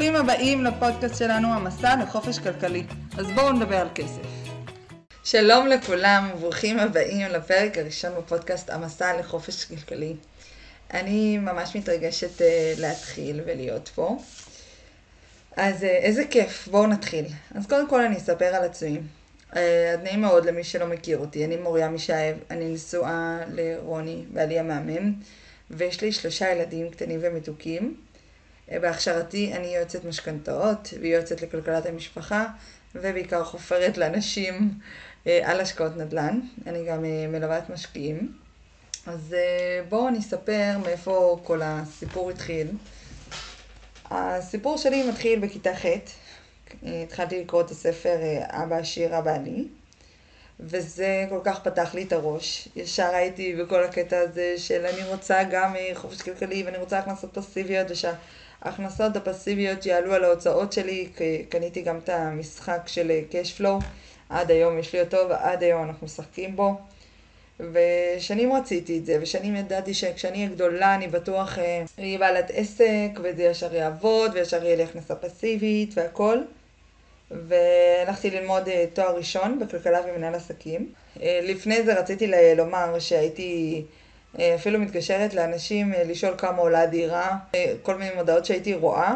ברוכים הבאים לפודקאסט שלנו, המסע לחופש כלכלי. אז בואו נדבר על כסף. שלום לכולם, וברוכים הבאים לפרק הראשון בפודקאסט המסע לחופש כלכלי. אני ממש מתרגשת uh, להתחיל ולהיות פה. אז uh, איזה כיף, בואו נתחיל. אז קודם כל אני אספר על עצמי. Uh, נעים מאוד למי שלא מכיר אותי, אני מוריה משייב, אני נשואה לרוני, בעלי המהמם, ויש לי שלושה ילדים קטנים ומתוקים. בהכשרתי אני יועצת משכנתאות ויועצת לכלכלת המשפחה, ובעיקר חופרת לאנשים אה, על השקעות נדל"ן. אני גם אה, מלווה את משקיעים. אז אה, בואו אני אספר מאיפה כל הסיפור התחיל. הסיפור שלי מתחיל בכיתה ח'. התחלתי לקרוא את הספר אבא עשיר, אבא אני. וזה כל כך פתח לי את הראש. ישר הייתי בכל הקטע הזה של אני רוצה גם חופש כלכלי ואני רוצה הכנסות פסיביות ושההכנסות הפסיביות יעלו על ההוצאות שלי. קניתי גם את המשחק של cash flow. עד היום יש לי אותו ועד היום אנחנו משחקים בו. ושנים רציתי את זה, ושנים ידעתי שכשאני אהיה גדולה אני בטוח אהיה אה, בעלת עסק, וזה ישר יעבוד, וישר יהיה לי הכנסה פסיבית והכל. והלכתי ללמוד אה, תואר ראשון בכלכלה ומנהל עסקים. אה, לפני זה רציתי לומר שהייתי אפילו מתקשרת לאנשים לשאול כמה עולה דירה, כל מיני מודעות שהייתי רואה.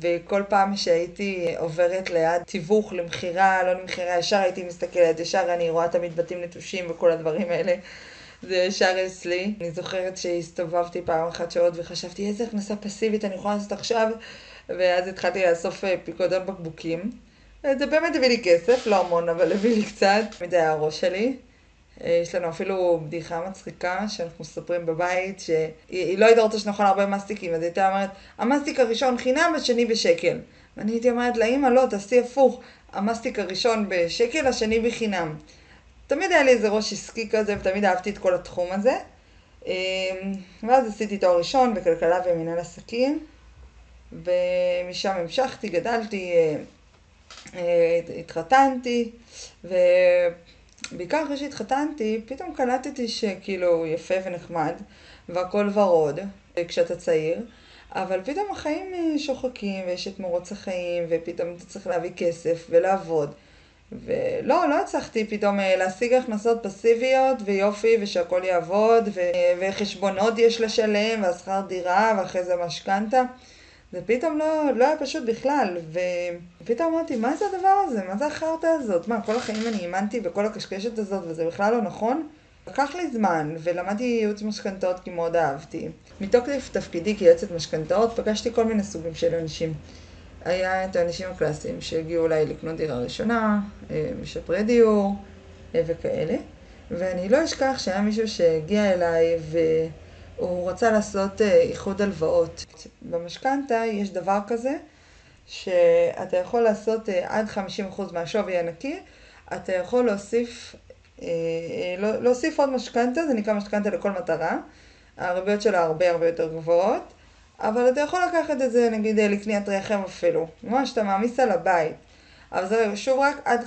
וכל פעם שהייתי עוברת ליד תיווך למכירה, לא למכירה, ישר הייתי מסתכלת, ישר אני רואה תמיד בתים נטושים וכל הדברים האלה. זה ישר אצלי. אני זוכרת שהסתובבתי פעם אחת שעות וחשבתי איזה הכנסה פסיבית אני יכולה לעשות עכשיו, ואז התחלתי לאסוף אה, פיקודון בקבוקים. זה באמת הביא לי כסף, לא המון, אבל הביא לי קצת. תמיד היה הראש שלי. אה, יש לנו אפילו בדיחה מצחיקה שאנחנו מספרים בבית, שהיא לא הייתה רוצה שנאכל הרבה מסטיקים, אז היא הייתה אומרת, המסטיק הראשון חינם והשני בשקל. ואני הייתי אומרת לאמא, לא, תעשי הפוך, המסטיק הראשון בשקל, השני בחינם. תמיד היה לי איזה ראש עסקי כזה, ותמיד אהבתי את כל התחום הזה. אה, ואז עשיתי תואר ראשון בכלכלה ומנהל עסקים, ומשם המשכתי, גדלתי, אה, התחתנתי, ו... בעיקר אחרי שהתחתנתי, פתאום קלטתי שכאילו יפה ונחמד, והכל ורוד, כשאתה צעיר, אבל פתאום החיים אה, שוחקים, ויש את מרוץ החיים, ופתאום אתה צריך להביא כסף ולעבוד. ולא, לא הצלחתי פתאום אה, להשיג הכנסות פסיביות ויופי ושהכול יעבוד ו... וחשבונות יש לשלם והשכר דירה ואחרי זה משכנתה. זה פתאום לא, לא היה פשוט בכלל, ופתאום אמרתי, מה זה הדבר הזה? מה זה החרטא הזאת? מה, כל החיים אני האמנתי בכל הקשקשת הזאת וזה בכלל לא נכון? לקח לי זמן, ולמדתי ייעוץ משכנתאות כי מאוד אהבתי. מתוקף תפקידי כיועצת משכנתאות פגשתי כל מיני סוגים של אנשים. היה את האנשים הקלאסיים שהגיעו אולי לקנות דירה ראשונה, אה, משפרי דיור אה, וכאלה. ואני לא אשכח שהיה מישהו שהגיע אליי ו... הוא רצה לעשות אה, איחוד הלוואות. במשכנתה יש דבר כזה, שאתה יכול לעשות אה, עד 50% מהשווי הנקי, אתה יכול להוסיף, אה, לא, להוסיף עוד משכנתה, זה נקרא משכנתה לכל מטרה. הריביות שלה הרבה הרבה יותר גבוהות, אבל אתה יכול לקחת את זה נגיד לקניית רכב אפילו, ממש אתה מעמיס על הבית. אבל זה שוב רק עד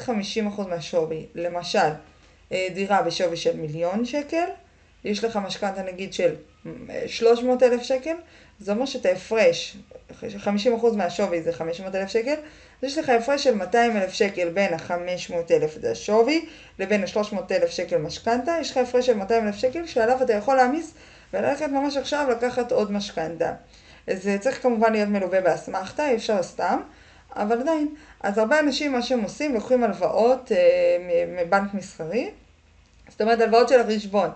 50% מהשווי. למשל, דירה בשווי של מיליון שקל, יש לך משכנתה נגיד של 300 אלף שקל, זה אומר שאת ההפרש, 50% מהשווי זה 500 אלף שקל, אז יש לך הפרש של 200 אלף שקל בין ה-500 אלף זה השווי, לבין ה-300 אלף שקל משכנתה, יש לך הפרש של 200 אלף שקל שעליו אתה יכול להעמיס וללכת ממש עכשיו לקחת עוד משכנתה. זה צריך כמובן להיות מלווה באסמכתה, אי אפשר סתם, אבל עדיין. אז הרבה אנשים, מה שהם עושים, לוקחים הלוואות אה, מבנק מסחרי, זאת אומרת הלוואות של החשבון.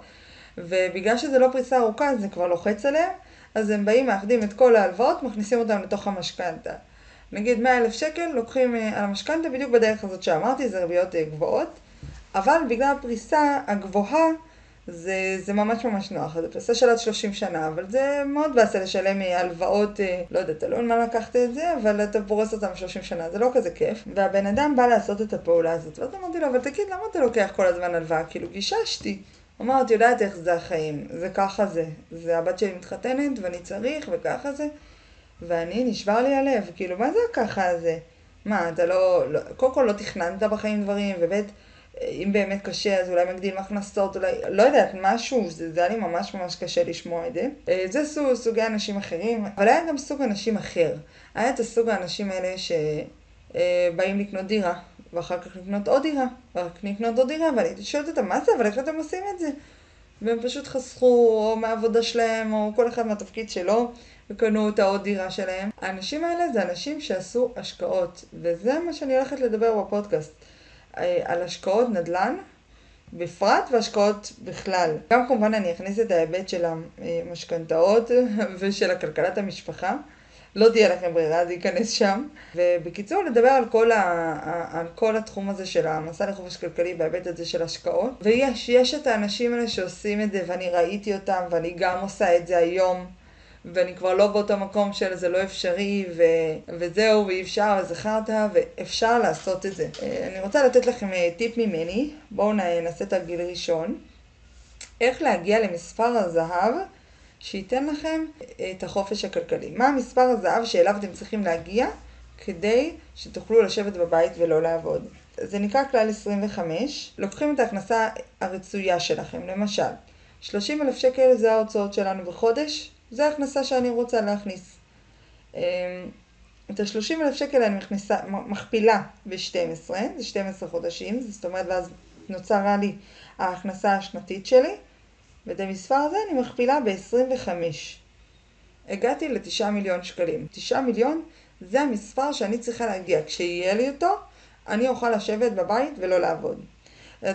ובגלל שזה לא פריסה ארוכה, זה כבר לוחץ עליהם, אז הם באים, מאחדים את כל ההלוואות, מכניסים אותם לתוך המשכנתה. נגיד 100 אלף שקל, לוקחים אה, על המשכנתה בדיוק בדרך הזאת שאמרתי, זה ריביות אה, גבוהות, אבל בגלל הפריסה הגבוהה, זה, זה ממש ממש נוח. זה פריסה של עד 30 שנה, אבל זה מאוד באסה לשלם אה, הלוואות, לא יודעת, תלוי מה לקחת את זה, אבל אתה פורס אותם 30 שנה, זה לא כזה כיף. והבן אדם בא לעשות את הפעולה הזאת, ואז אמרתי לו, אבל תגיד, למה אתה לוקח כל הזמן הלוואה? כאילו, גיששתי. הוא אמר, את יודעת איך זה החיים, זה ככה זה. זה הבת שלי מתחתנת ואני צריך וככה זה. ואני, נשבר לי הלב, כאילו, מה זה הככה הזה? מה, אתה לא, לא, קודם כל לא תכננת בחיים דברים, וב' אם באמת קשה, אז אולי מגדיל מהכנסות, אולי, לא יודעת, משהו, זה, זה היה לי ממש ממש קשה לשמוע את זה. אה, זה סוג, סוגי אנשים אחרים, אבל היה גם סוג אנשים אחר. היה את הסוג האנשים האלה שבאים לקנות דירה, ואחר כך לקנות עוד דירה, ואחר כך לקנות עוד דירה, ואני שואלת אותם, מה זה, אבל איך אתם עושים את זה? והם פשוט חסכו, או מהעבודה שלהם, או כל אחד מהתפקיד שלו, וקנו את העוד דירה שלהם. האנשים האלה זה אנשים שעשו השקעות, וזה מה שאני הולכת לדבר בפודקאסט. אה, על השקעות נדל"ן בפרט והשקעות בכלל. גם כמובן אני אכניס את ההיבט של המשכנתאות ושל הכלכלת המשפחה. לא תהיה לכם ברירה, זה ייכנס שם. ובקיצור, לדבר על כל, ה, על כל התחום הזה של המסע לחופש כלכלי בהיבט הזה של השקעות. ויש, יש את האנשים האלה שעושים את זה, ואני ראיתי אותם, ואני גם עושה את זה היום. ואני כבר לא באותו מקום של זה לא אפשרי, ו... וזהו, ואי אפשר, חרטא, ואפשר לעשות את זה. אה, אני רוצה לתת לכם אה, טיפ ממני, בואו נעשה תרגיל ראשון. איך להגיע למספר הזהב שייתן לכם את החופש הכלכלי. מה מספר הזהב שאליו אתם צריכים להגיע כדי שתוכלו לשבת בבית ולא לעבוד. זה נקרא כלל 25. לוקחים את ההכנסה הרצויה שלכם, למשל, 30 אלף שקל זה ההוצאות שלנו בחודש, זה ההכנסה שאני רוצה להכניס. אמ, את ה-30 אלף שקל אני מכניסה, מכפילה ב-12, זה 12 חודשים, זאת אומרת, ואז נוצרה לי ההכנסה השנתית שלי, ואת המספר הזה אני מכפילה ב-25. הגעתי ל-9 מיליון שקלים. 9 מיליון זה המספר שאני צריכה להגיע. כשיהיה לי אותו, אני אוכל לשבת בבית ולא לעבוד.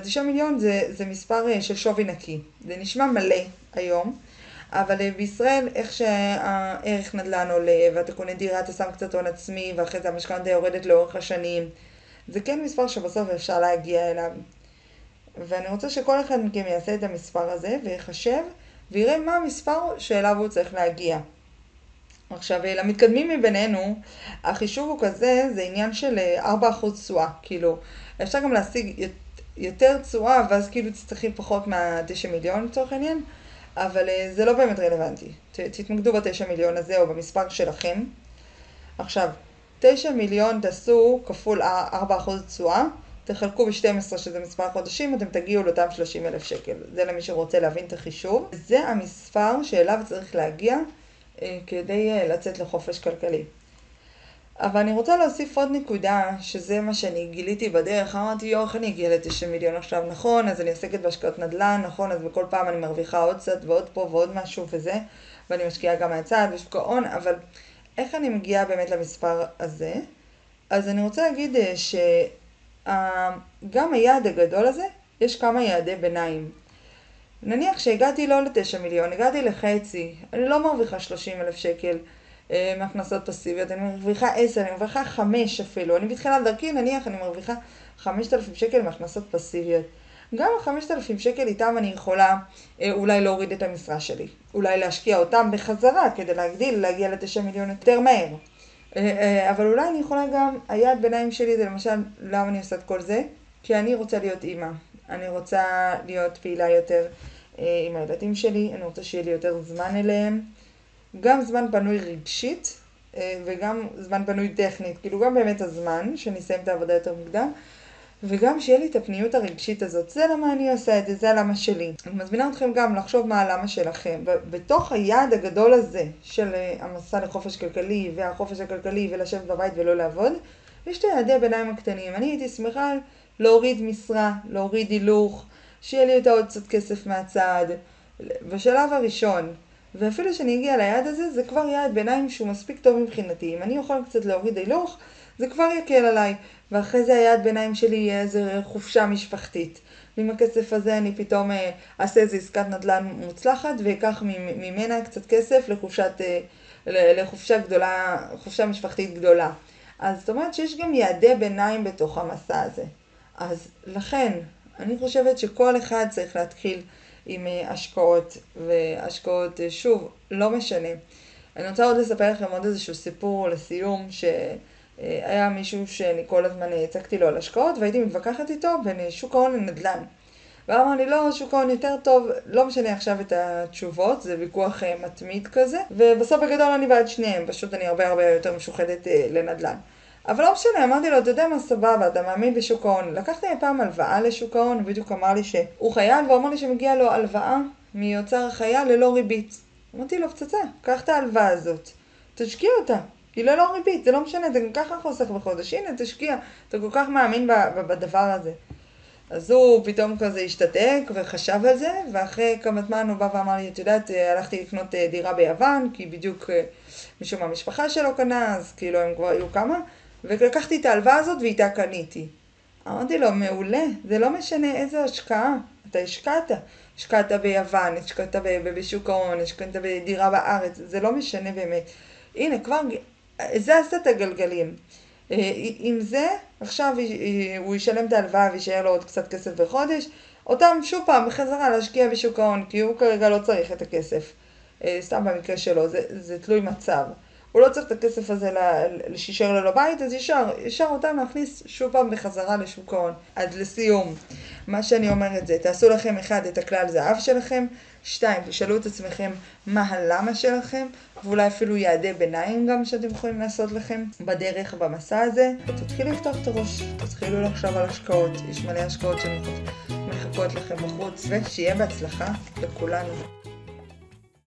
9 מיליון זה, זה מספר אה, של שווי נקי. זה נשמע מלא היום, אבל אה, בישראל, איך שהערך נדל"ן עולה, ואתה קונה דירה, אתה שם קצת הון עצמי, ואחרי זה המשכנתה יורדת לאורך השנים, זה כן מספר שבסוף אפשר להגיע אליו. ואני רוצה שכל אחד מכם יעשה את המספר הזה, ויחשב, ויראה מה המספר שאליו הוא צריך להגיע. עכשיו, למתקדמים מבינינו, החישוב הוא כזה, זה עניין של 4% אה, תשואה, כאילו, אפשר גם להשיג יותר תשואה, ואז כאילו תצטרכי פחות מה-9 מיליון לצורך העניין. אבל אה, זה לא באמת רלוונטי. תתמקדו בתשע מיליון הזה או במספר שלכם. עכשיו, תשע מיליון תעשו כפול 4% תשואה, תחלקו ב-12 שזה מספר חודשים, אתם תגיעו לאותם 30 אלף שקל. זה למי שרוצה להבין את החישוב. זה המספר שאליו צריך להגיע אה, כדי אה, לצאת לחופש כלכלי. אבל אני רוצה להוסיף עוד נקודה, שזה מה שאני גיליתי בדרך. אמרתי, יואו, איך אני אגיע ל-90 מיליון עכשיו? נכון, אז אני עוסקת בהשקעות נדל"ן, נכון, אז בכל פעם אני מרוויחה עוד קצת ועוד פה ועוד משהו וזה, ואני משקיעה גם מהצד בשוק ההון, אבל איך אני מגיעה באמת למספר הזה? אז אני רוצה להגיד אה, שגם היעד הגדול הזה, יש כמה יעדי ביניים. נניח שהגעתי לא ל-9 מיליון, הגעתי לחצי, אני לא מרוויחה 30 אלף שקל. אה, מהכנסות פסיביות, אני מרוויחה 10, אני מרוויחה 5 אפילו, אני בתחילת דרכי נניח אני מרוויחה 5,000 שקל מהכנסות פסיביות. גם ה-5,000 שקל איתם אני יכולה אה, אולי להוריד את המשרה שלי, אולי להשקיע אותם בחזרה כדי להגדיל, להגיע ל-9 מיליון יותר מהר. אה, אבל אולי אני יכולה גם, היעד ביניים שלי זה למשל, למה אני עושה את כל זה? כי אני רוצה להיות אימא, אני רוצה להיות פעילה יותר עם הילדים שלי, אני רוצה שיהיה לי יותר זמן אליהם. גם זמן פנוי רגשית אה, וגם זמן פנוי טכנית, כאילו גם באמת הזמן, שאני אסיים את העבודה יותר מוקדם, וגם שיהיה לי את הפניות הרגשית הזאת. זה למה אני עושה את זה, זה הלמה שלי. אני מזמינה אתכם גם לחשוב מה הלמה שלכם. בתוך היעד הגדול הזה של אה, המסע לחופש כלכלי והחופש הכלכלי ולשבת בבית ולא לעבוד, יש את היעדי הביניים הקטנים. אני הייתי שמחה להוריד משרה, להוריד הילוך, שיהיה לי את העוד קצת כסף מהצד. בשלב הראשון, ואפילו שאני אגיע ליעד הזה, זה כבר יעד ביניים שהוא מספיק טוב מבחינתי. אם אני אוכל קצת להוריד הילוך, זה כבר יקל עליי. ואחרי זה היעד ביניים שלי יהיה איזה חופשה משפחתית. ועם הכסף הזה אני פתאום אה, אעשה איזה עסקת נדל"ן מוצלחת ואקח ממנה קצת כסף לחופשת, אה, לחופשה גדולה, חופשה משפחתית גדולה. אז זאת אומרת שיש גם יעדי ביניים בתוך המסע הזה. אז לכן, אני חושבת שכל אחד צריך להתחיל עם אה, השקעות, והשקעות, שוב, לא משנה. אני רוצה עוד לספר לכם עוד איזשהו סיפור לסיום, שהיה מישהו שאני כל הזמן הצגתי לו על השקעות, והייתי מתווכחת איתו בין שוק ההון לנדל"ן. והוא אמר לי, לא, שוק ההון יותר טוב, לא משנה עכשיו את התשובות, זה ויכוח אה, מתמיד כזה, ובסוף בגדול אני בעד שניהם, פשוט אני הרבה הרבה יותר משוחדת לנדל"ן. אבל לא משנה, אמרתי לו, אתה יודע מה, סבבה, אתה מאמין בשוק ההון. לקחתי פעם הלוואה לשוק ההון, הוא בדיוק אמר לי שהוא חייל, והוא אמר לי שמגיע לו הלוואה מאוצר החייל ללא ריבית. אמרתי לו, פצצה, קח את ההלוואה הזאת, תשקיע אותה. היא ללא ריבית, זה לא משנה, אתה גם ככה חוסך בחודש, הנה, תשקיע, אתה כל כך מאמין בדבר הזה. אז הוא פתאום כזה השתתק וחשב על זה, ואחרי כמה זמן הוא בא ואמר לי, את יודעת, הלכתי לקנות אה, דירה ביוון, כי בדיוק אה, מישהו מהמשפחה שלו קנה, אז כאילו הם כבר היו כמה, ולקחתי את ההלוואה הזאת ואיתה קניתי. אמרתי לו, מעולה, זה לא משנה איזה השקעה, אתה השקעת. השקעת ביוון, השקעת בשוק ההון, השקעת בדירה בארץ, זה לא משנה באמת. הנה, כבר, עשה את הגלגלים. אה, עם זה, עכשיו הוא ישלם את ההלוואה ויישאר לו עוד קצת כסף בחודש, אותם שוב פעם בחזרה להשקיע בשוק ההון, כי הוא כרגע לא צריך את הכסף. אה, סתם במקרה שלו, זה, זה תלוי מצב. הוא לא צריך את הכסף הזה שישאר לו לבית, אז ישר, ישר אותם להכניס שוב פעם בחזרה לשוק ההון. אז לסיום, מה שאני אומרת זה, תעשו לכם אחד את הכלל זהב שלכם, שתיים, תשאלו את עצמכם מה הלמה שלכם, ואולי אפילו יעדי ביניים גם שאתם יכולים לעשות לכם בדרך, במסע הזה, ותתחילו לפתוח את הראש, תתחילו לחשוב על השקעות, יש מלא השקעות שמחכות לכם בחוץ, ושיהיה בהצלחה לכולנו.